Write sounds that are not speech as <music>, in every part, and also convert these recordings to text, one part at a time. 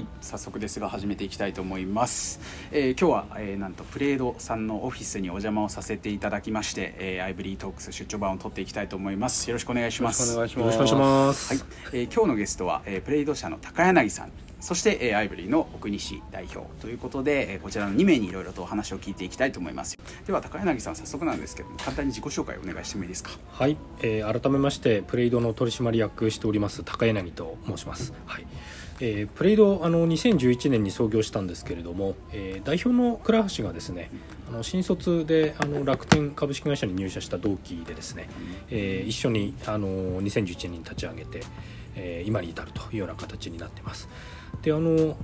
はい、早速ですが始めていきたいと思います。えー今日は、えーなんとプレードさんのオフィスにお邪魔をさせていただきまして、えーアイブリートークス出張版を取っていきたいと思います。よろしくお願いします。よろしくおよろしくお願いします。はい、えー今日のゲストは、えープレイド社の高柳さんそして、えーアイブリーの奥西代表ということで、えーこちらの2名にいろいろとお話を聞いていきたいと思いますでは高柳さん早速なんですけども簡単に自己紹介をお願いしてもいいですか？はい、えー改めましてプレイドの取締役しております高柳と申します。はい。えープレイドあの2011年に創業したんですけれども、えー代表の倉橋がですねあの新卒であの楽天株式会社に入社した同期でですね、えー一緒にあの2011年に立ち上げて、えー今に至るというような形になっています。であの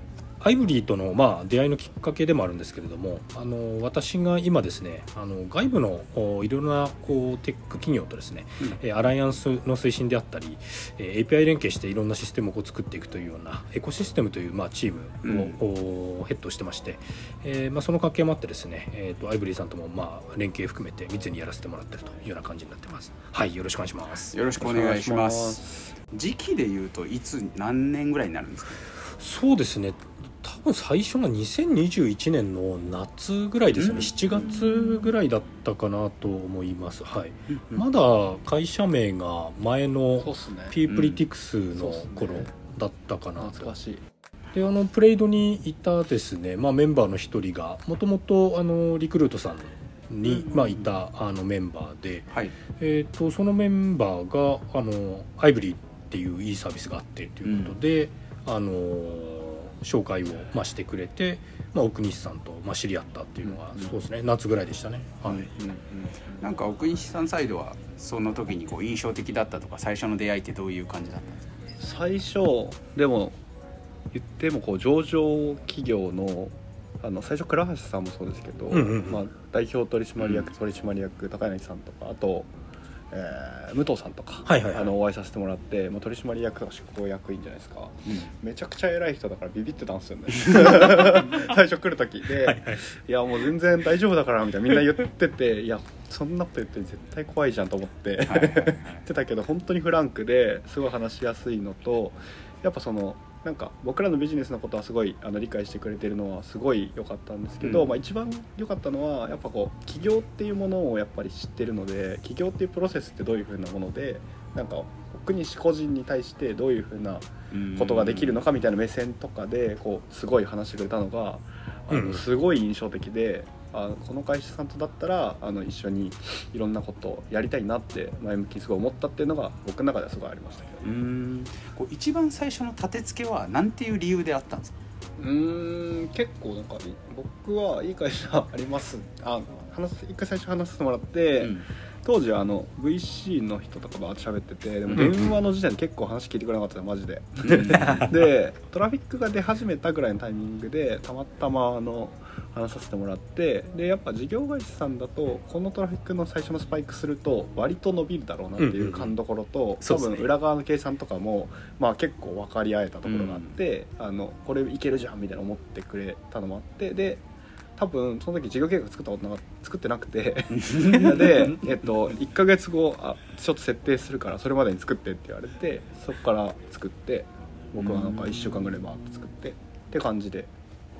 アイブリーとの、まあ、出会いのきっかけでもあるんですけれどもあの私が今ですねあの外部のおいろいろなこうテック企業とですね、えーアライアンスの推進であったり、えー API 連携していろんなシステムをこう作っていくというようなエコシステムという、まあ、チームを、おヘッドしてまして、えーまあ、その関係もあってですね、えー、とアイブリーさんとも、まあ、連携含めて密にやらせてもらってるというような感じになってます。はいよろしくお願いします。よろしくお願いします。お願いします時期でいうといつ何年ぐらいになるんですか？そうですね多分最初が2021年の夏ぐらいですよね、うん。7月ぐらいだったかなと思います。はい、うんまだ会社名が前のそうっすね。ピープリティクスの頃だったかなと、懐かしい。であのプレイドにいたですね、まあ、メンバーの一人がもともとあのリクルートさんに、うんまあ、いたあのメンバーで、はい。えー、とそのメンバーがあのアイブリーっていういいサービスがあってということで、あの紹介を、まあ、してくれて、まあ、奥西さんと、まあ、知り合ったっていうのが、うんそうですね。夏ぐらいでしたね。はい。うんなんか奥西さんサイドはその時にこう印象的だったとか最初の出会いってどういう感じだったんですか？最初でも言ってもこう上場企業のあの最初倉橋さんもそうですけど、うんうんうん。まあ、代表取締役、うん。取締役高柳さんとかあと、えー武藤さんとか、はいはいはい。あのお会いさせてもらって、まあ、取締役とか執行役員じゃないですか。めちゃくちゃ偉い人だからビビってたんですよね。<laughs> 最初来る時で、はい。いやもう全然大丈夫だからみたいなみんな言ってていやそんなこと言って絶対怖いじゃんと思って、はいはいはい。<laughs> 言ってたけど本当にフランクですごい話しやすいのとやっぱそのなんか僕らのビジネスのことはすごいあの理解してくれてるのはすごい良かったんですけど、うん。まあ、一番良かったのはやっぱこう起業っていうものをやっぱり知ってるので起業っていうプロセスってどういうふうなものでなんか僕西個人に対してどういうふうなことができるのかみたいな目線とかでこうすごい話してくれたのがあうん。のすごい印象的であこの会社さんとだったらあの一緒にいろんなことをやりたいなって前向きにすごい思ったっていうのが僕の中ではすごいありましたけど。うーん。こう一番最初の立て付けは何ていう理由であったんですか？うーん結構なんか僕はいい会社あります。あ話す一回最初話させてもらって、うん。当時はあの VC の人とかバーッと喋っててでも電話の時点で結構話聞いてくれなかったのマジで。でトラフィックが出始めたぐらいのタイミングでたまたまあの話させてもらってでやっぱ事業会社さんだとこのトラフィックの最初のスパイクすると割と伸びるだろうなっていう勘どころと、多そうですね。分裏側の計算とかも、まあ、結構分かり合えたところがあって、あのこれいけるじゃんみたいな思ってくれたのもあってで多分その時事業計画作ったことなか作ってなくて <laughs> で、えっと、1ヶ月後あちょっと設定するからそれまでに作ってって言われてそこから作って僕はなんか1週間ぐらいバーッと作ってって感じで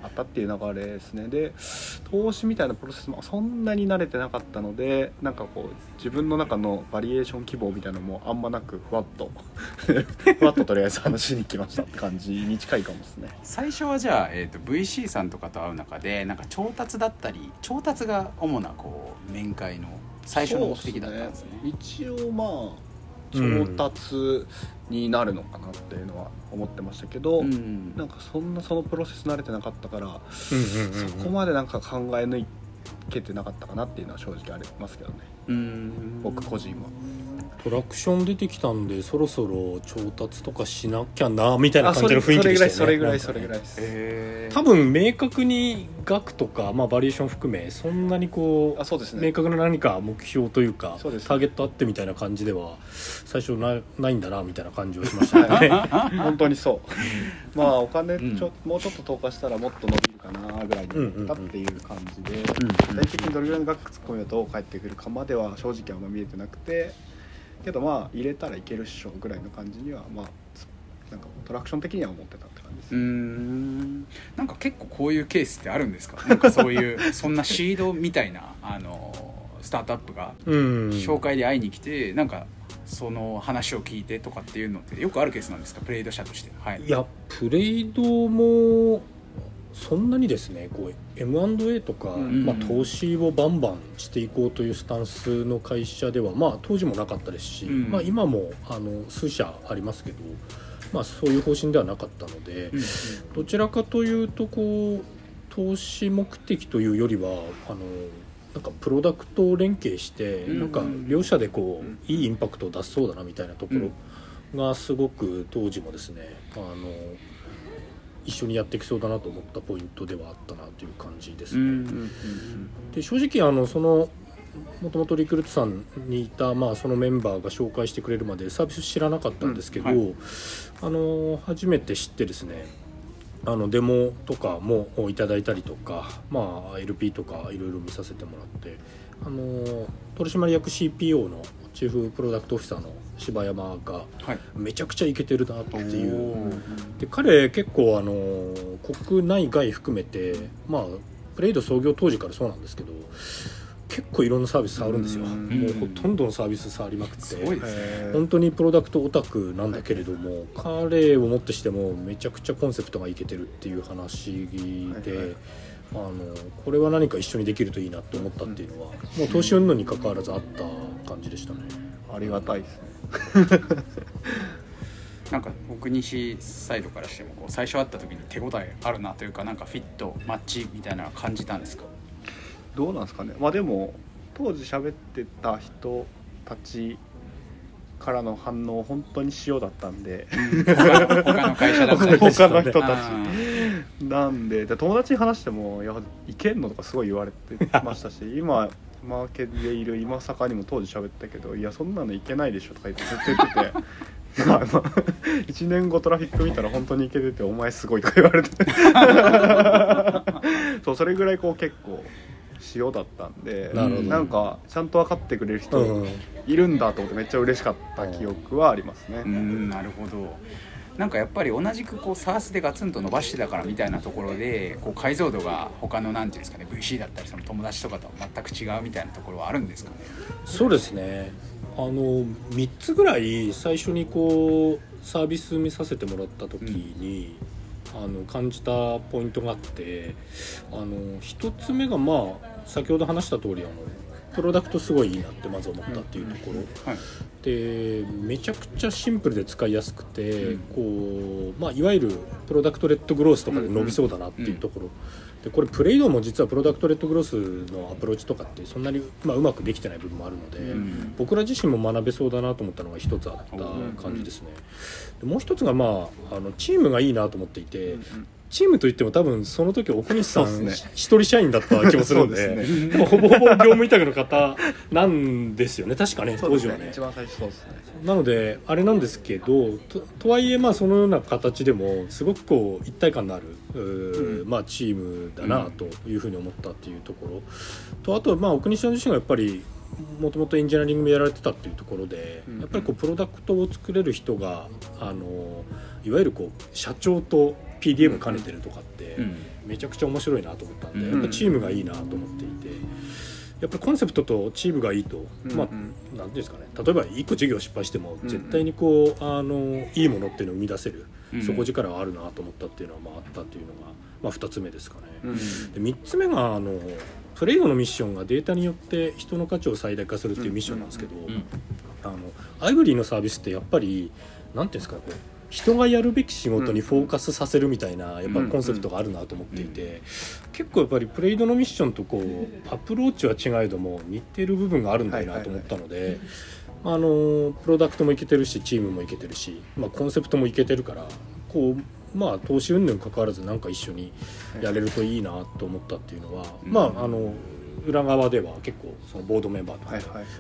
あったっていう流れですね。で投資みたいなプロセスもそんなに慣れてなかったのでなんかこう自分の中のバリエーション希望みたいなのもあんまなくふわっとふわっととりあえず話しに来ましたって感じに近いかもですね。最初はじゃあ、えー、と VC さんとかと会う中でなんか調達だったり調達が主なこう面会の最初の目的だったんですね。そうっ一応まあ調達になるのかなっていうのは思ってましたけど、うん。なんかそんなそのプロセス慣れてなかったから、そこまでなんか考え抜けてなかったかなっていうのは正直ありますけどね。うん。僕個人は。トラクション出てきたんでそろそろ調達とかしなきゃなみたいなあ感じの雰囲気でしたよねそれぐらいそれぐらいそれぐらい多分明確に額とか、まあ、バリエーション含めそんなにこうあそうですね。明確な何か目標というかターゲットあってみたいな感じでは最初なないんだなみたいな感じはしましたね。<laughs> 本当にそう。まあお金ちょ、うもうちょっと投下したらもっと伸びるかなぐらいになったっていう感じで、うん具体的にどれぐらいの額突っ込みがどう返ってくるかまでは正直あんま見えてなくてけどまあ入れたらいけるっしょぐらいの感じにはまあつなんかトラクション的には思ってたって感じです。うーん。なんか結構こういうケースってあるんですか？<laughs> なんかそういうそんなシードみたいなあのスタートアップがうん。紹介で会いに来てなんかその話を聞いてとかっていうのってよくあるケースなんですか？プレイド社として。はい。いやプレイドもそんなにですねこう M&A とか、うんまあ、投資をバンバンしていこうというスタンスの会社では、まあ、当時もなかったですし、うんまあ、今もあの数社ありますけど、まあ、そういう方針ではなかったので、うんどちらかというとこう投資目的というよりはあのなんかプロダクトを連携して、うんなんか両社でこう、うんいいインパクトを出せそうだなみたいなところがすごく当時もですねあの一緒にやっていきそうだなと思ったポイントではあったなという感じですね。うんうんうんで正直あのそのもともとリクルートさんにいた、まあ、そのメンバーが紹介してくれるまでサービス知らなかったんですけど、うんはあの初めて知ってですねあのデモとかもいただいたりとか、まあ、LP とかいろいろ見させてもらってあの取締役 CPO のチーフプロダクトオフィサーの柴山がはい。めちゃくちゃイケてるなっていう。おー。で彼結構あの国内外含めてまあプレイド創業当時からそうなんですけど結構いろんなサービス触るんですよ。うん。もうほとんどのサービス触りまくって。すごいですね。へー本当にプロダクトオタクなんだけれども、彼をもってしてもめちゃくちゃコンセプトがいけてるっていう話で、はいはい。あのこれは何か一緒にできるといいなって思ったっていうのは、もう投資云々に関わらずあった感じでしたね。ありがたいですね。<laughs> なんか僕西サイドからしてもこう最初会った時に手応えあるなというかなんかフィットマッチみたいな感じたんですか？どうなんですかね。まあでも当時喋ってた人たちからの反応本当に塩だったんで。他の会社だったり。<laughs> 他の人たち。あなんでで友達に話しても「いやいけんの?」とかすごい言われてましたし今マーケでいる今坂にも当時喋ったけど「いやそんなのいけないでしょ」とか言ってずっと言ってて。まあまあ、1年後トラフィック見たら本当にいけてて「お前すごい」とか言われて。<laughs> そうそれぐらいこう結構塩だったんでななんかちゃんと分かってくれる人うんいるんだと思ってめっちゃ嬉しかった記憶はありますね。ーうんなるほどなんかやっぱり同じくこう SARS でガツンと伸ばしてたからみたいなところでこう解像度が他のなんていうんですかね VC だったりその友達とかとは全く違うみたいなところはあるんですかね？そうですね。あの3つぐらい最初にこうサービス見させてもらった時に、あの感じたポイントがあってあの1つ目がまあ先ほど話した通りあのプロダクトすごいいいなってまず思ったっていうところ、はい。でめちゃくちゃシンプルで使いやすくて、うん。こうまあ、いわゆるプロダクトレッドグロースとかで伸びそうだなっていうところ、でこれプレイドも実はプロダクトレッドグロースのアプローチとかってそんなに、まあ、うまくできてない部分もあるので、うん。僕ら自身も学べそうだなと思ったのが一つあった感じですね。でもう一つがまああのチームがいいなと思っていて、チームといっても多分その時奥西さん一人社員だった気もするんでね。まあほぼほぼ業務委託の方なんですよね確かね当時はね。ね一番最初そうですね。なのであれなんですけどととはいえまあそのような形でもすごくこう一体感のある、うまあ、チームだなというふうに思ったっていうところ。とあとはまあ奥西さん自身がやっぱりもともとエンジニアリングもやられてたっていうところで、うん。やっぱりこうプロダクトを作れる人があのいわゆるこう社長と PDM 兼ねてるとかって、うん。めちゃくちゃ面白いなと思ったんで、うん。やっぱチームがいいなと思っていてやっぱりコンセプトとチームがいいと、まあうんなんていうんですかね例えば1個事業失敗してもうん。絶対にこうあのいいものっていうのを生み出せる、うん。底力はあるなと思ったっていうのはまああったっていうのが、まあ、2つ目ですかね。うん。で3つ目があのプレイドのミッションがデータによって人の価値を最大化するっていうミッションなんですけど、うん。あのアイブリーのサービスってやっぱりなんていうんですかこう人がやるべき仕事にフォーカスさせるみたいなやっぱコンセプトがあるなと思っていて、結構やっぱりプレイドのミッションとこうアプローチは違えども似てる部分があるんだよなと思ったので。あのプロダクトもいけてるしチームもいけてるし、まあ、コンセプトもいけてるからこうまあ投資云々関わらずなんか一緒にやれるといいなと思ったっていうのは、うん。まああの裏側では結構そのボードメンバーと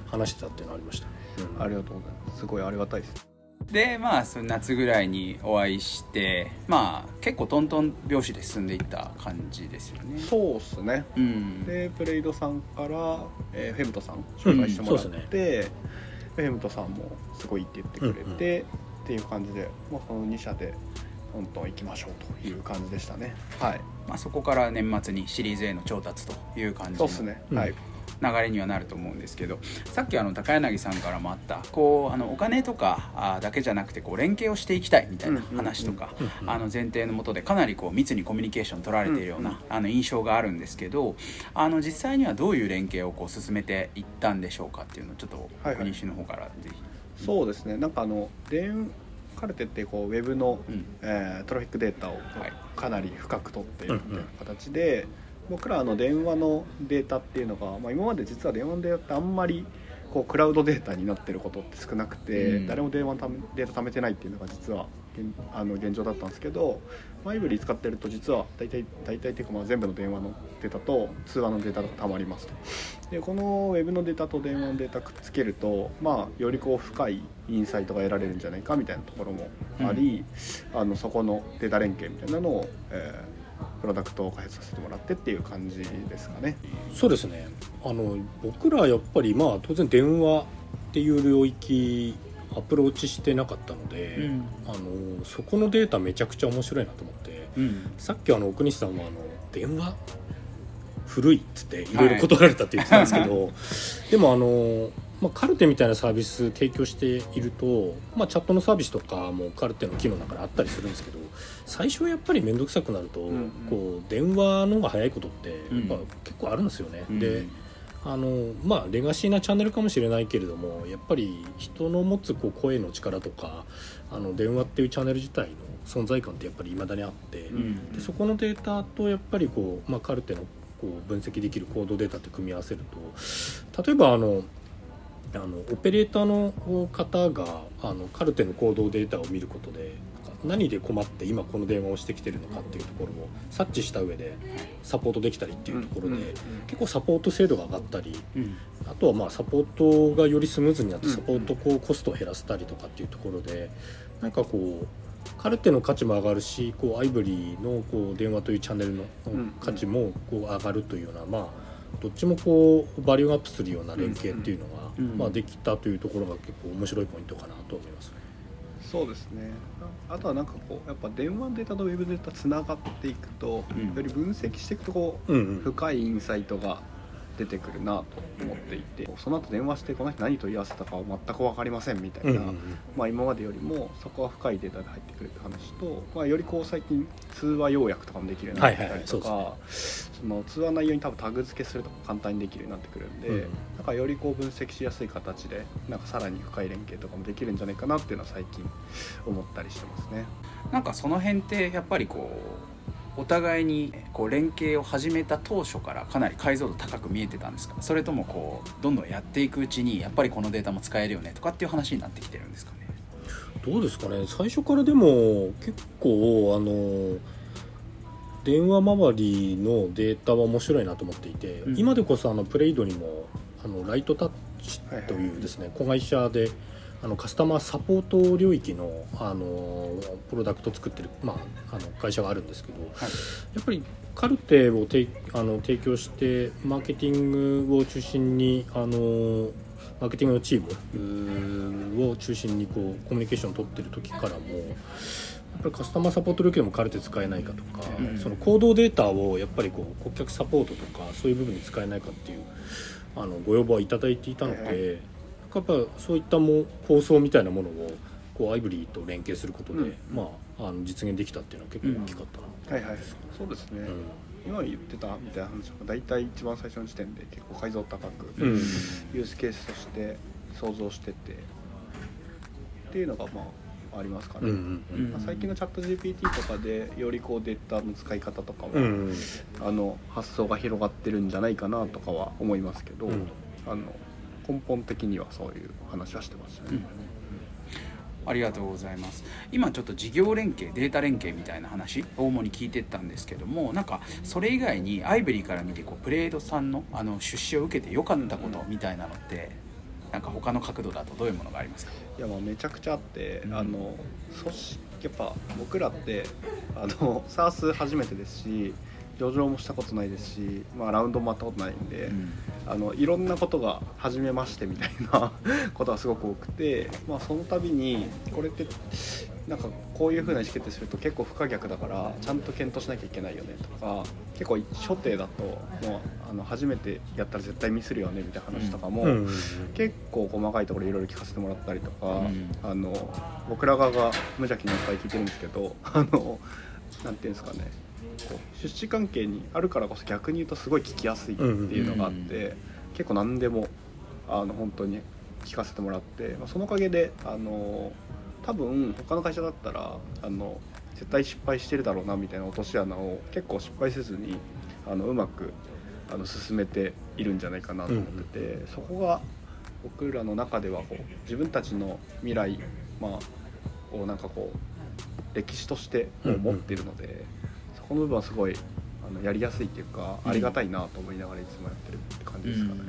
話してたっていうのはありました。ね。うん。ありがとうございます。すごいありがたいですでまあその夏ぐらいにお会いしてまあ結構トントン拍子で進んでいった感じですよね。そうっすね。うん。でプレイドさんから、えーフェムトさん紹介してもらって、うんそうフェムトさんもすごいって言ってくれて、っていう感じで、まあ、この2社でどんどん行きましょうという感じでしたね。はい。まあ、そこから年末にシリーズ A の調達という感じのそうですね、うん。はい流れにはなると思うんですけどさっきあの高柳さんからもあったこうあのお金とかあだけじゃなくてこう連携をしていきたいみたいな話とか、うんうんあの前提のもとでかなりこう密にコミュニケーション取られているような、あの印象があるんですけどあの実際にはどういう連携をこう進めていったんでしょうかっていうのをちょっと国西の方からぜひ。そうですね。なんかあの電カルテってこうウェブの、うん。えートラフィックデータをはい。かなり深く取っているみたいな形で、僕らあの電話のデータっていうのが、まあ、今まで実は電話のデータってあんまりこうクラウドデータになってることって少なくて、うん。誰も電話のためデータ貯めてないっていうのが実は現あの現状だったんですけどマイブリー使ってると実は大体大体っていうかまあ全部の電話のデータと通話のデータがたまりますと。でこのウェブのデータと電話のデータくっつけると、まあ、よりこう深いインサイトが得られるんじゃないかみたいなところもあり、あのそこのデータ連携みたいなのを、えープロダクトを開発させてもらってっていう感じですかね。そうですね。あの僕らやっぱりまあ当然電話っていう領域アプローチしてなかったので、うん。あのそこのデータめちゃくちゃ面白いなと思ってうん。さっきあの奥西さんはあの電話古いっつっていろいろ断られたって言ってたんですけど、<laughs> でもあの、まあ、カルテみたいなサービス提供していると、まあ、チャットのサービスとかもカルテの機能の中であったりするんですけど最初はやっぱり面倒くさくなると、んうん。こう電話の方が早いことってやっぱうん結構あるんですよね。うん。であのまあレガシーなチャンネルかもしれないけれどもやっぱり人の持つこう声の力とかあの電話っていうチャンネル自体の存在感ってやっぱり未だにあって、うん。でそこのデータとやっぱりこう、まあ、カルテのこう分析できるコードデータって組み合わせると例えばあのあのオペレーターの方があのカルテのコードデータを見ることで何で困って今この電話をしてきてるのかっていうところを察知した上でサポートできたりっていうところで、結構サポート精度が上がったりうん。あとはまあサポートがよりスムーズになってうん。サポートこうコストを減らせたりとかっていうところでなんかこうカルテの価値も上がるしこうアイブリーのこう電話というチャンネルのうん。価値もこう上がるというようなまあどっちもこうバリューアップするような連携っていうのが、うん。まあ、できたというところが結構面白いポイントかなと思います。そうですね。ああとはなんかこうやっぱ電話データとウェブデータつながっていくと、うん。より分析していくとこううんうん。深いインサイトが出てくるなと思っていてその後電話してこの人何問い合わせたかは全く分かりませんみたいな、うんうんうん。まあ、今までよりもそこは深いデータで入ってくるって話と、まあ、よりこう最近通話要約とかもできるようになってきたりとかその通話内容に多分タグ付けするとか簡単にできるようになってくるんで、うんなんかよりこう分析しやすい形でなんかさらに深い連携とかもできるんじゃないかなっていうのは最近思ったりしてますね。なんかその辺ってやっぱりこうお互いにこう連携を始めた当初からかなり解像度高く見えてたんですかそれともこうどんどんやっていくうちにやっぱりこのデータも使えるよねとかっていう話になってきてるんですかね。どうですかね。最初からでも結構あの電話周りのデータは面白いなと思っていて、うん。今でこそあのプレイドにもあのライトタッチというですね、子会社であのカスタマーサポート領域のあのプロダクトを作ってる、まあ、あの会社があるんですけど、はい。やっぱりカルテを提あの提供してマーケティングを中心にあのマーケティングのチームを中心にこうコミュニケーションを取ってる時からもやっぱりカスタマーサポート領域でもカルテ使えないかとか、うん。その行動データをやっぱりこう顧客サポートとかそういう部分に使えないかっていうあのご要望はいただいていたので、はいはいやっぱそういったも構想みたいなものをこうアイブリーと連携することで、うん。まあ、あの実現できたっていうのは結構大きかったな、はいはい、そうですね、うん。今言ってたみたいな話は大体一番最初の時点で結構解像度高く、うん。ユースケースとして想像しててっていうのがまあありますかね、うんうんまあ最近のチャット GPT とかでよりこうデータの使い方とかは、うんうん。あの発想が広がってるんじゃないかなとかは思いますけど、うん。あの根本的にはそういう話はしてましたね。ありがとうございます。今ちょっと事業連携データ連携みたいな話を主に聞いてったんですけどもなんかそれ以外にアイブリーから見てこうプレードさんのあの出資を受けてよかったことみたいなのってなんか他の角度だとどういうものがありますか？いやまあめちゃくちゃあって、うん。あの組織やっぱ僕らってあの SARS 初めてですし上場もしたことないですし、まあ、ラウンドも回ったことないんで、うん。あのいろんなことが初めましてみたいな <laughs> ことがすごく多くて、まあ、その度にこれってなんかこういうふうな意思決定すると結構不可逆だからちゃんと検討しなきゃいけないよねとか結構初手だともうあの初めてやったら絶対ミスるよねみたいな話とかも、結構細かいところいろいろ聞かせてもらったりとか、うん。あの僕ら側が無邪気にいっぱい聞いてるんですけどあのなんていうんですかねこう出資関係にあるからこそ逆に言うとすごい聞きやすいっていうのがあって、うん結構何でもあの本当に聞かせてもらって、まあ、そのおかげであの多分他の会社だったらあの絶対失敗してるだろうなみたいな落とし穴を結構失敗せずにあのうまくあの進めているんじゃないかなと思ってて、そこが僕らの中ではこう自分たちの未来、まあ、をなんかこう歴史として持っているので、そこの部分はすごいあのやりやすいっていうか、うん。ありがたいなと思いながらいつもやってるって感じですかね、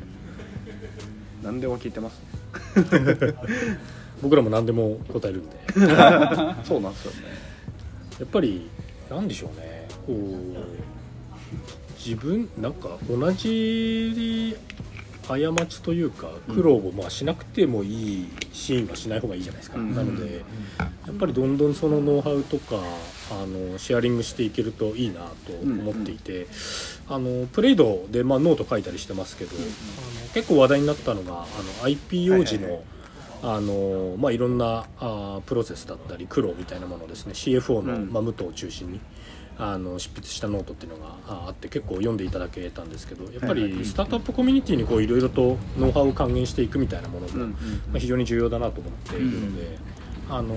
何でも聞いてます？<laughs> 僕らも何でも答えるんで。<laughs> そうなんですよね。やっぱりなんでしょうね。こう自分なんか同じ過ちというか苦労をまあしなくてもいいシーンはしない方がいいじゃないですか、うん。なのでやっぱりどんどんそのノウハウとかあのシェアリングしていけるといいなと思っていて、あのプレイドで、まあ、ノート書いたりしてますけど、あの結構話題になったのがあの IPO 時の、はいはいはい。あのまあ、いろんなあープロセスだったり苦労みたいなものをですね。CFO の、うん。まあ、武藤を中心にあの執筆したノートっていうのがああって結構読んでいただけたんですけどやっぱりスタートアップコミュニティにこういろいろとノウハウを還元していくみたいなものも、うんうんまあ、非常に重要だなと思っているので、あの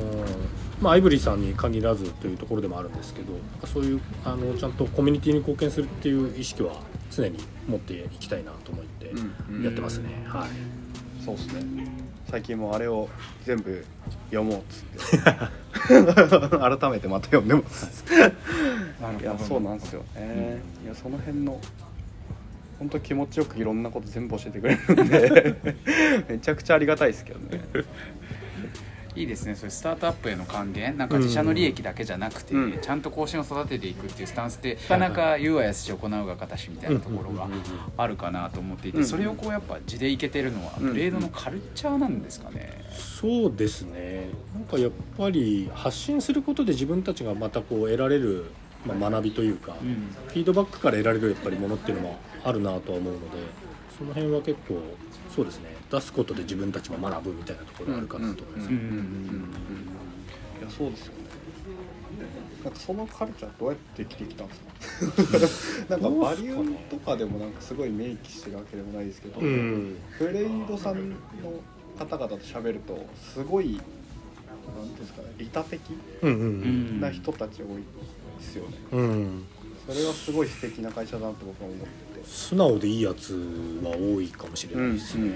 まあ、 IVRy さんに限らずというところでもあるんですけどそういうあのちゃんとコミュニティに貢献するっていう意識は常に持っていきたいなと思ってうん。うんやってますね。はい。そうですね。最近もあれを全部読もうっつって。<laughs> 改めてまた読んでます。いやそうなんですよね、いやその辺の本当気持ちよくいろんなこと全部教えてくれるんで <laughs> めちゃくちゃありがたいですけどねいいですね。そういうスタートアップへの還元？なんか自社の利益だけじゃなくて、うん。ちゃんと更新を育てていくっていうスタンスってなかなか言うはやすし行うが形みたいなところがあるかなと思っていて、うんそれをこうやっぱ地でいけてるのはうんブレードのカルチャーなんですかね、そうですね。なんかやっぱり発信することで自分たちがまたこう得られる、まあ、学びというか、うん。フィードバックから得られるやっぱりものっていうのもあるなとは思うのでその辺は結構そうですね。出すことで自分たちも学ぶみたいなところがあるかなと思います、うんいやそうですよね。なんかそのカルチャーどうやって生きてきたんですか？<laughs> なんかバリューとかでもなんかすごい明記してるわけでもないですけど、うん。フレイドさんの方々と喋るとすごいなんていうんですかね利他的な人たち多いですよね、うん、うん、それはすごい素敵な会社だなって僕は思ってて素直でいいやつは多いかもしれないですね、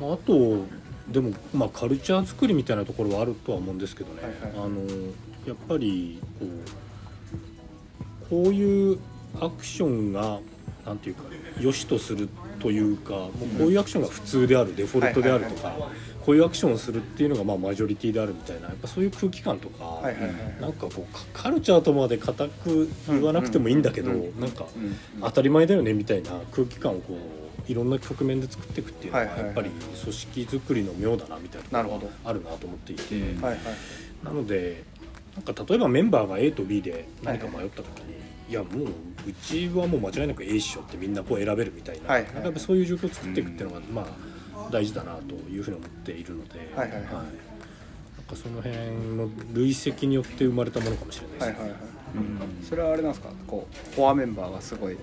あ、あとでも、まあ、カルチャー作りみたいなところはあるとは思うんですけどね、はいはい。あのやっぱりこうこういうアクションがなんていうか良しとするというかもうこういうアクションが普通であるデフォルトであるとか、こういうアクションをするっていうのがまあマジョリティであるみたいなやっぱそういう空気感とか、はいはいはいなんかこうカカルチャーとまで固く言わなくてもいいんだけど、うん。なんかうん。当たり前だよねみたいな空気感をこういろんな局面で作っていくっていうのははいはいはい。やっぱり組織作りの妙だなみたいなところなるほど。があるなと思っていて、うんはいはい。なのでなんか例えばメンバーが A と B で何か迷った時に、いやもううちはもう間違いなく A っしょってみんなこう選べるみたいな,、はいはい。なんかやっぱそういう状況を作っていくっていうのが、まあ大事だなというふうに思っているので、はいはいはい。なんかその辺の累積によって生まれたものかもしれないですね。はいはいはい。うんそれはあれなんですか？こうコアメンバーがすごい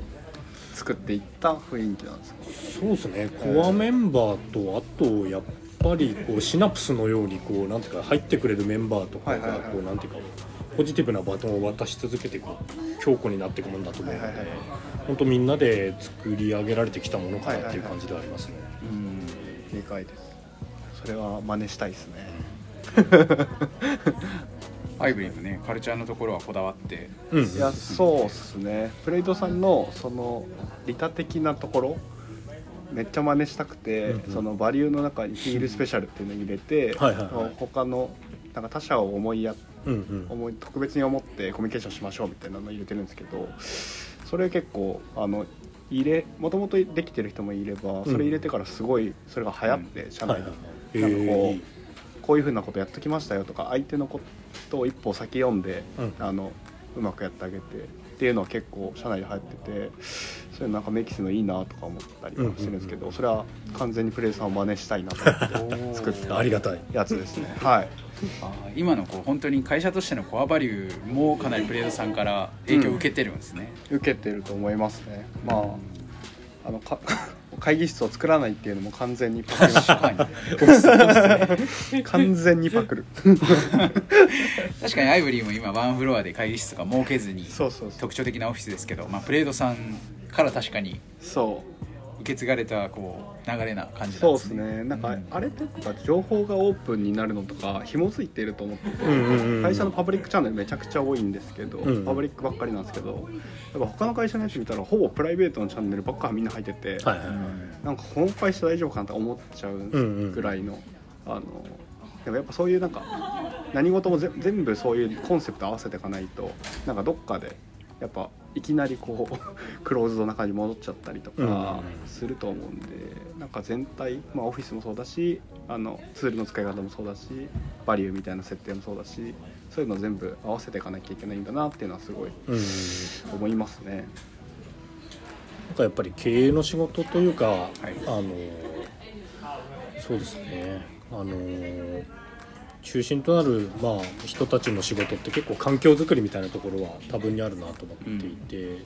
作っていった雰囲気なんですか？そうですね。コアメンバーとあとやっぱりこうシナプスのようにこうなんていうか入ってくれるメンバーとかはいはいはい。がこうなんていうかポジティブなバトンを渡し続けていく強固になっていくもんだと思うのではいはいはい本当みんなで作り上げられてきたものかなっていう感じではありますね。理解です。それは真似したいですね。<laughs> アイブリーもねカルチャーのところはこだわって。うん。いやそうっすね。プレイドさんのその利他的なところめっちゃ真似したくて、うんうん。そのバリューの中にフィールスペシャルっていうのを入れて、はいはいはい。他のなんか他者を思いやうんうん。思い特別に思ってコミュニケーションしましょうみたいなのを入れてるんですけどそれ結構あの入れもともとできてる人もいればそれ入れてからすごいそれが流行って、社内で、なんかこうこういうふうなことやっときましたよとか相手のことを一歩先読んで、うん。あのうまくやってあげてっていうのは結構社内で流行っててそういうのなんかメキシのいいなとか思ったりとかしてるんですけど、それは完全にプレイさんを真似したいなと思って作ったありがたいやつですね。はい。今のこう本当に会社としてのコアバリューもかなりプレードさんから影響を受けてるんですね、受けてると思いますね。まああのか会議室を作らないっていうのも完全にパクりました確かに。完全にパクる確かにアイブリーも今ワンフロアで会議室とか設けずにそうそうそう。特徴的なオフィスですけど、まあ、プレードさんから確かにそう受け継がれたこう流れな感じなそうでんですすね。ねなんか、うん。あれとか情報がオープンになるのとか紐づいていると思ってて、会社のパブリックチャンネルめちゃくちゃ多いんですけど、うん。パブリックばっかりなんですけどやっぱ他の会社のやつ見たらほぼプライベートのチャンネルばっかみんな入ってて、はいはいはい。なんかこの会社大丈夫かなって思っちゃうぐらいの、あのでもやっぱそういうなんか何事もぜ全部そういうコンセプト合わせていかないとなんかどっかでやっぱいきなりこう <laughs> クローズドな感じに戻っちゃったりとうんうん。かすると思うんで、なんか全体、まあ、オフィスもそうだしあのツールの使い方もそうだしバリューみたいな設定もそうだしそういうの全部合わせていかなきゃいけないんだなっていうのはすごいうん。思いますね。なんかやっぱり経営の仕事というか、い。あのそうですね。あの中心となる、まあ、人たちの仕事って結構環境づくりみたいなところは多分にあるなと思っていて、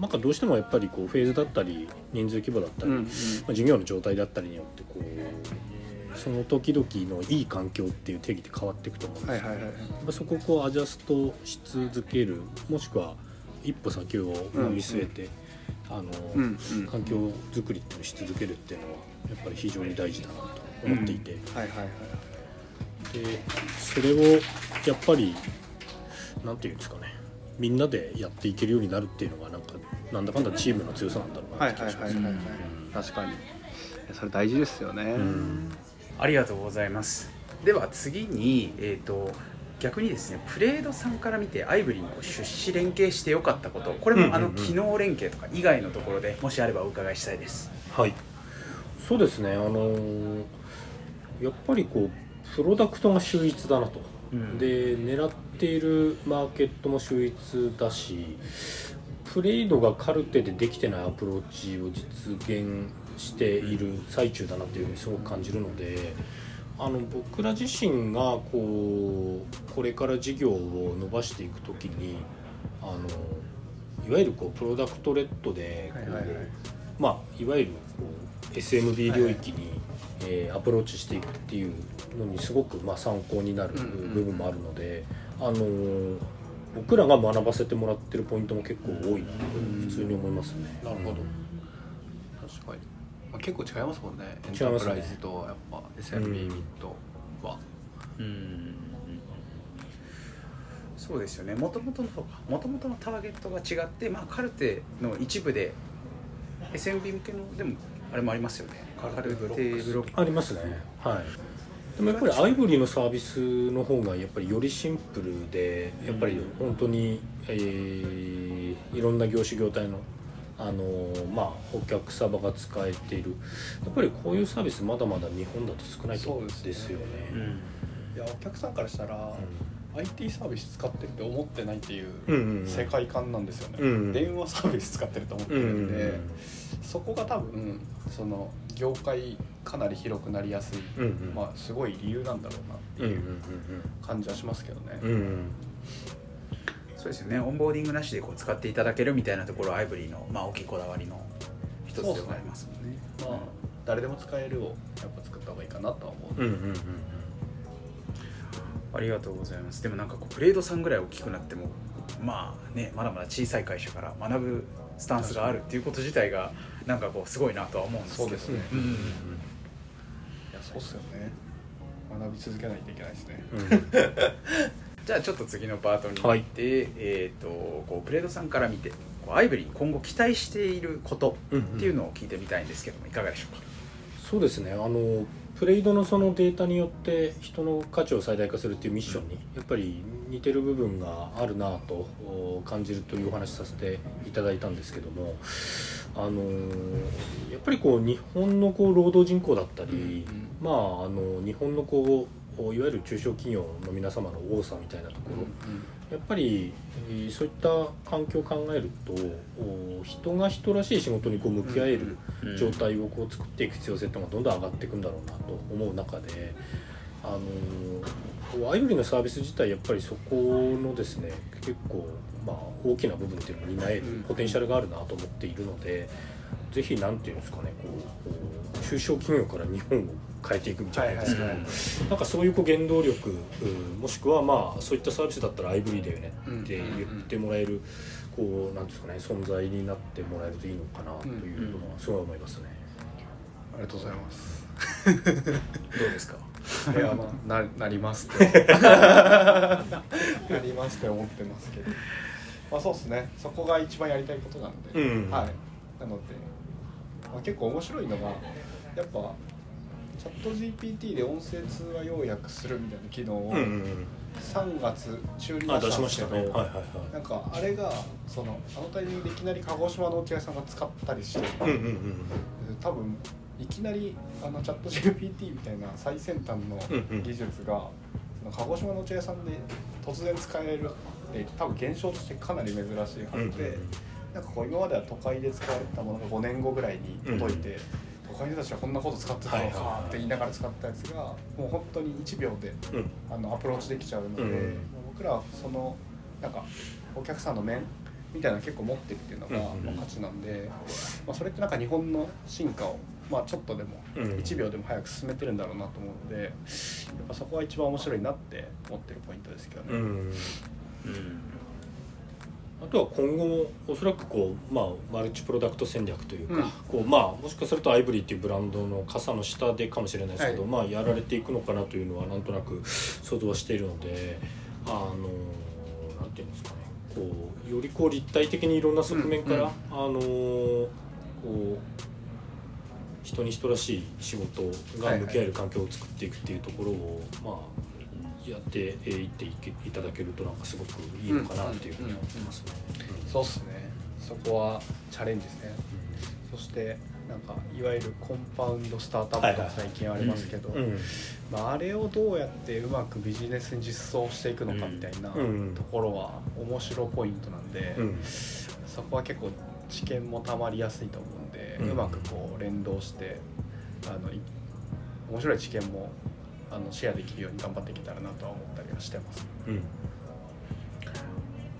なん。かどうしてもやっぱりこうフェーズだったり人数規模だったり、うんうん。まあ、事業の状態だったりによってこうその時々のいい環境っていう定義って変わっていくと思うんですよ。はいはいはいまあそこをこうアジャストし続けるもしくは一歩先を見据えて、あのうんうん環境づくりっていうのをし続けるっていうのはやっぱり非常に大事だなと思っていて、はいはいはいでそれをやっぱりなんていうんですかね。みんなでやっていけるようになるっていうのがなんかなんだかんだチームの強さなんだろうなはいって気がします。はいはいはいはい確かに。それ大事ですよね、うん。ありがとうございます。では次に、えー、と逆にですねプレードさんから見てアイブリーにこう出資連携してよかったこと。これも、あの機能連携とか以外のところでもしあればお伺いしたいです。はい。そうですね。あのーやっぱりこうプロダクトが秀逸だなと、うん。で狙っているマーケットも秀逸だしプレイドがカルテでできてないアプローチを実現している最中だなっていうふうにすごく感じるのであの僕ら自身がこうこれから事業を伸ばしていく時にあのいわゆるこうプロダクトレッドでこう、はいはいはい。まあ、いわゆるこう SMB 領域に、えーアプローチしていくっていうのにすごくまあ参考になる部分もあるので、あのー僕らが学ばせてもらってるポイントも結構多いなと普通に思いますね。なるほど。確かに、まあ、結構違いますもんねエン違いますね。タープライズとやっぱ SMB うん。ミッドは、うん。そうですよね。もともとのもともとのターゲットが違って、まあ、カルテの一部で SMB 向けのでもあれもありますよねカルテブロック。ありますね。はい。でもやっぱりアイボリーのサービスの方がやっぱりよりシンプルでやっぱり本当に、えーいろんな業種業態のあのーまあお客様が使えている。やっぱりこういうサービスまだまだ日本だと少ないと思うんですよね。うん。いやお客さんからしたら、IT サービス使ってるって思ってないっていううんうんうん。世界観なんですよね、うんうん。電話サービス使ってると思ってうんるうんんで、そこが多分その業界かなり広くなりやすい、うんうん。まあすごい理由なんだろうなってうんうんいう感じはしますけどね、うんうん。うんそうですよね。オンボーディングなしでこう使っていただけるみたいなところはアイブリーの、まあ、大きいこだわりの一つではありますもんね。まあ誰でも使えるをやっぱ作った方がいいかなとは思う、うんうんうんありがとうございます。でもなんかこうプレードさんぐらい大きくなってもまあねまだまだ小さい会社から学ぶスタンスがあるっていうこと自体がなんかこうすごいなとは思うんですけど。そうですね。うん。いやそうっすよね。学び続けないといけないですね。<laughs> じゃあちょっと次のパートに行って、えっ、とこうプレードさんから見てアイブリーに今後期待していることっていうのを聞いてみたいんですけどもいかがでしょうか？そうですね。あのプレイドのそのデータによって人の価値を最大化するっていうミッションにやっぱり似てる部分があるなとお感じるというお話しさせていただいたんですけどもあのやっぱりこう日本のこう労働人口だったり、まああの日本のこういわゆる中小企業の皆様の多さみたいなところ、やっぱりえーそういった環境を考えるとお人が人らしい仕事にこう向き合えるうん状態をこう作っていく必要性っていうのがどんどん上がっていくんだろうなと思う中で、あのーアイドリのサービス自体やっぱりそこのですね結構まあ大きな部分っていうのを担えるうん。ポテンシャルがあるなと思っているので、ぜひなんていうんですかねこうこう中小企業から日本を変えていくみたいなですけど、はいはいなんかそういうこう原動力うんもしくはまあそういったサービスだったらアイブリーだよねって言ってもらえるこうなんですかね存在になってもらえるといいのかなというのはすごい思いますね。ありがとうございます。どうですか？いやまあ <laughs> ななりますって。<laughs> なりますって思ってますけど。まあそうですね。そこが一番やりたいことなんで、うん。はい。なので、まあ、結構面白いのがやっぱチャット GPT で音声通話要約するみたいな機能をうんうんうん。3月中にあ出出しんですけど、したましたね。はいはいはい。なんかあれがそのあのタイミングでいきなり鹿児島のお客さんが使ったりして、うんうんうん多分いきなりあのチャット GPT みたいな最先端のうんうん。技術が、その鹿児島のお茶屋さんで突然使えるって多分現象としてかなり珍しいはずで、うんうんなんかこう今までは都会で使われてたものが5年後ぐらいに届いて、都会の人たちはこんなこと使ってたのかって言いながら使ったやつがもう本当に1秒でうん。あのアプローチできちゃうので、うん。僕らはそのなんかお客さんの面みたいなの結構持ってるっていうのが、うんまあ、価値なんで、まあ、それってなんか日本の進化を、まあ、ちょっとでもうん。1秒でも早く進めてるんだろうなと思うのでやっぱそこは一番面白いなって思ってるポイントですけどね。うんとは今後もおそらくこう、まあ、マルチプロダクト戦略というか、うん。こうまあ、もしかするとアイブリーっていうブランドの傘の下でかもしれないですけど、はい。まあ、やられていくのかなというのはなんとなく想像はしているのであのなんていうんですかねこうよりこう立体的にいろんな側面から、うんうん。あのこう人に人らしい仕事が向き合える環境を作っていくっていうところを、まあ、やっていっていただけるとなんかすごくいいのかなっていうふうに思ってますね。そうっすね。そこはチャレンジですね。そしてなんかいわゆるコンパウンドスタートアップとか最近ありますけど、うんうん。まあ、あれをどうやってうまくビジネスに実装していくのかみたいなうんところは面白ポイントなんで、うん。そこは結構知見もたまりやすいと思うんで、ううんまくこう連動してあのい面白い知見もあのシェアできるように頑張っていけたらなとは思ったりはしてます。うん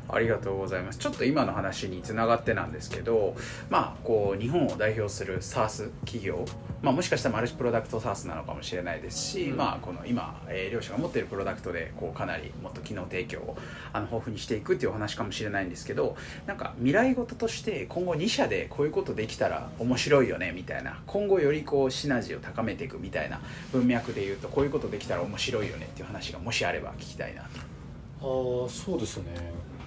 ありがとうございます。ちょっと今の話につながってなんですけどまあこう日本を代表する SARS 企業まあ、もしかしたらマルチプロダクト SARS なのかもしれないですし、うん。まあ、この今、えー両者が持っているプロダクトでこうかなりもっと機能提供をあの豊富にしていくっていうお話かもしれないんですけどなんか未来事として今後2社でこういうことできたら面白いよねみたいな今後よりこうシナジーを高めていくみたいな文脈で言うとこういうことできたら面白いよねっていう話がもしあれば聞きたいなと。ああそうですね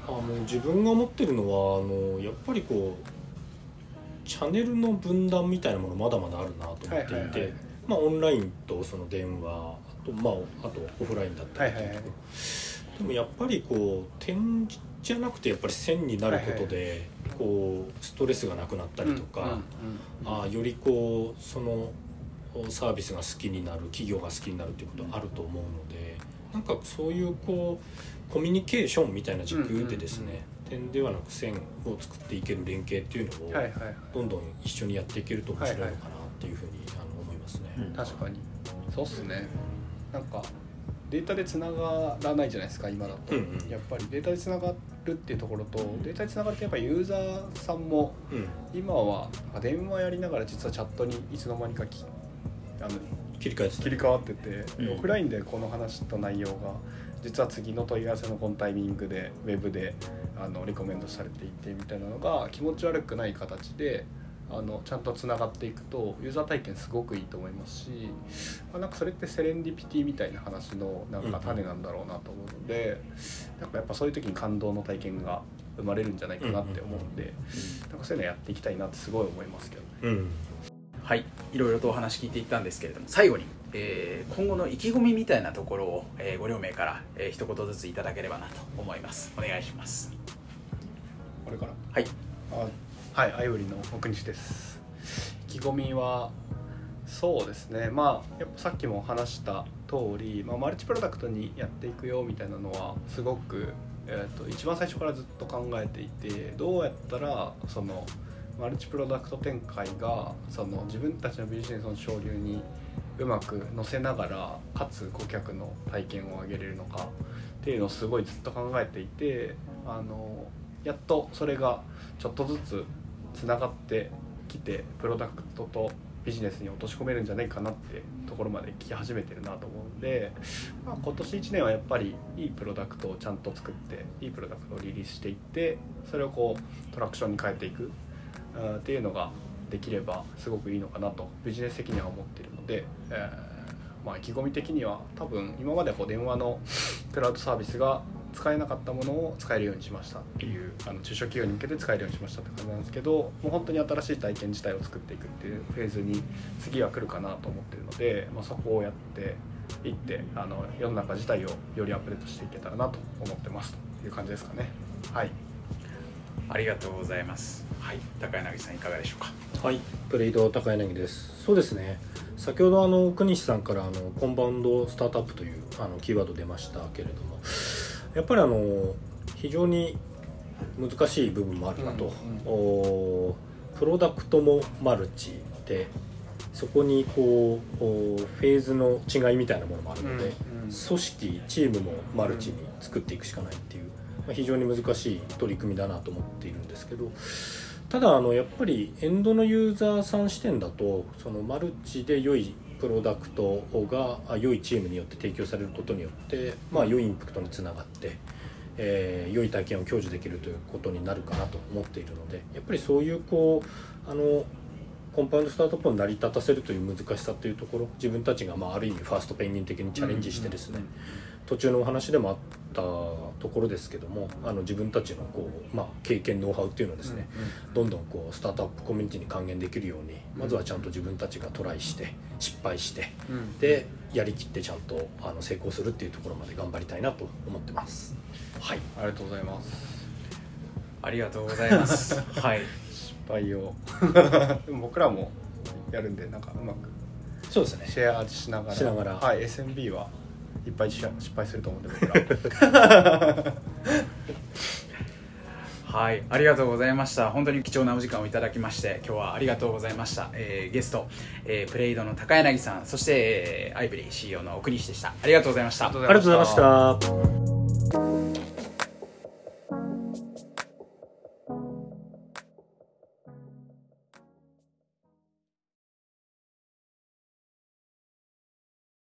あの自分が思ってるのはあのやっぱりこうチャンネルの分断みたいなものまだまだあるなと思っていて、はいはいはい。まあ、オンラインとその電話あと,、まあ、あとオフラインだったりっていう。とでもやっぱりこう点じゃなくてやっぱり線になることで、こうストレスがなくなったりとか、あーよりこうそのサービスが好きになる企業が好きになるっていうことはあると思うのでなんかそういうこうコミュニケーションみたいな軸でですね、点ではなく線を作っていける連携っていうのをどんどん一緒にやっていけると面白いのかなっていうふうにあの思いますね。うん。確かに。そうっすね。なんかデータでつながらないじゃないですか今だと、うんうん。やっぱりデータでつながるっていうところとデータでつながってやっぱユーザーさんもうん。今は電話やりながら実はチャットにいつの間にかきあの切り替え切り替わってて、うん。オフラインでこの話と内容が実は次の問い合わせのこのタイミングでウェブであのリコメンドされていてみたいなのが気持ち悪くない形であのちゃんとつながっていくとユーザー体験すごくいいと思いますし、まあ、なんかそれってセレンディピティみたいな話のなんか種なんだろうなと思うので、なんかやっぱそういう時に感動の体験が生まれるんじゃないかなって思うんで、なんかそういうのやっていきたいなってすごい思いますけどね。うん。はい、いろいろとお話聞いていったんですけれども最後に、えー今後の意気込みみたいなところを、えーご両名から、えー一言ずついただければなと思います。お願いします。これから？はい。あはいアイブリの奥西です。意気込みはそうですね。まあやっぱさっきも話した通り、まあ、マルチプロダクトにやっていくよみたいなのはすごく、えー、と一番最初からずっと考えていてどうやったらそのマルチプロダクト展開がその自分たちのビジネスの潮流にうまく乗せながらかつ顧客の体験を上げれるのかっていうのをすごいずっと考えていてあのやっとそれがちょっとずつつながってきてプロダクトとビジネスに落とし込めるんじゃないかなってところまで聞き始めてるなと思うんで、まあ、今年1年はやっぱりいいプロダクトをちゃんと作っていいプロダクトをリリースしていってそれをこうトラクションに変えていくっていうのができればすごくいいのかなとビジネス的には思ってるので、えーまあ、意気込み的には多分今までこう電話のクラウドサービスが使えなかったものを使えるようにしましたっていうあの中小企業に向けて使えるようにしましたって感じなんですけどもう本当に新しい体験自体を作っていくっていうフェーズに次は来るかなと思ってるので、まあ、そこをやっていってあの世の中自体をよりアップデートしていけたらなと思ってますという感じですかね。はいありがとうございますはい高柳さんいかがでしょうか？はい、プレイド高柳です。そうですね。先ほどあの国西さんからあのコンバウンドスタートアップというあのキーワード出ましたけれども、やっぱりあの非常に難しい部分もあるなと。おプロダクトもマルチで、そこにこうおフェーズの違いみたいなものもあるので、組織チームもマルチに作っていくしかないっていう、まあ、非常に難しい取り組みだなと思っているんですけど。ただあのやっぱりエンドのユーザーさん視点だとそのマルチで良いプロダクトが良いチームによって提供されることによって、まあ、良いインパクトにつながって、えー良い体験を享受できるということになるかなと思っているのでやっぱりそういうこうあのコンパウンドスタートアップを成り立たせるという難しさというところ自分たちがまあある意味ファーストペンギン的にチャレンジしてですね、途中のお話でもあったところですけどもあの自分たちのこう、まあ、経験ノウハウっていうのをですね、どんどんこうスタートアップコミュニティに還元できるようにまずはちゃんと自分たちがトライして失敗してでやりきってちゃんとあの成功するっていうところまで頑張りたいなと思ってます。はい、ありがとうございますありがとうございます。はい失敗をでも僕らもやるんでなんかうまくそうですねシェアしながらしながらはい SMB はいっぱいし失敗すると思うんで僕ら <laughs> はい、ありがとうございました。本当に貴重なお時間をいただきまして、今日はありがとうございました。えーゲスト、えープレイドの高柳さん、そして、えーアイブリー CEO の奥西でした。ありがとうございました。ありがとうございました。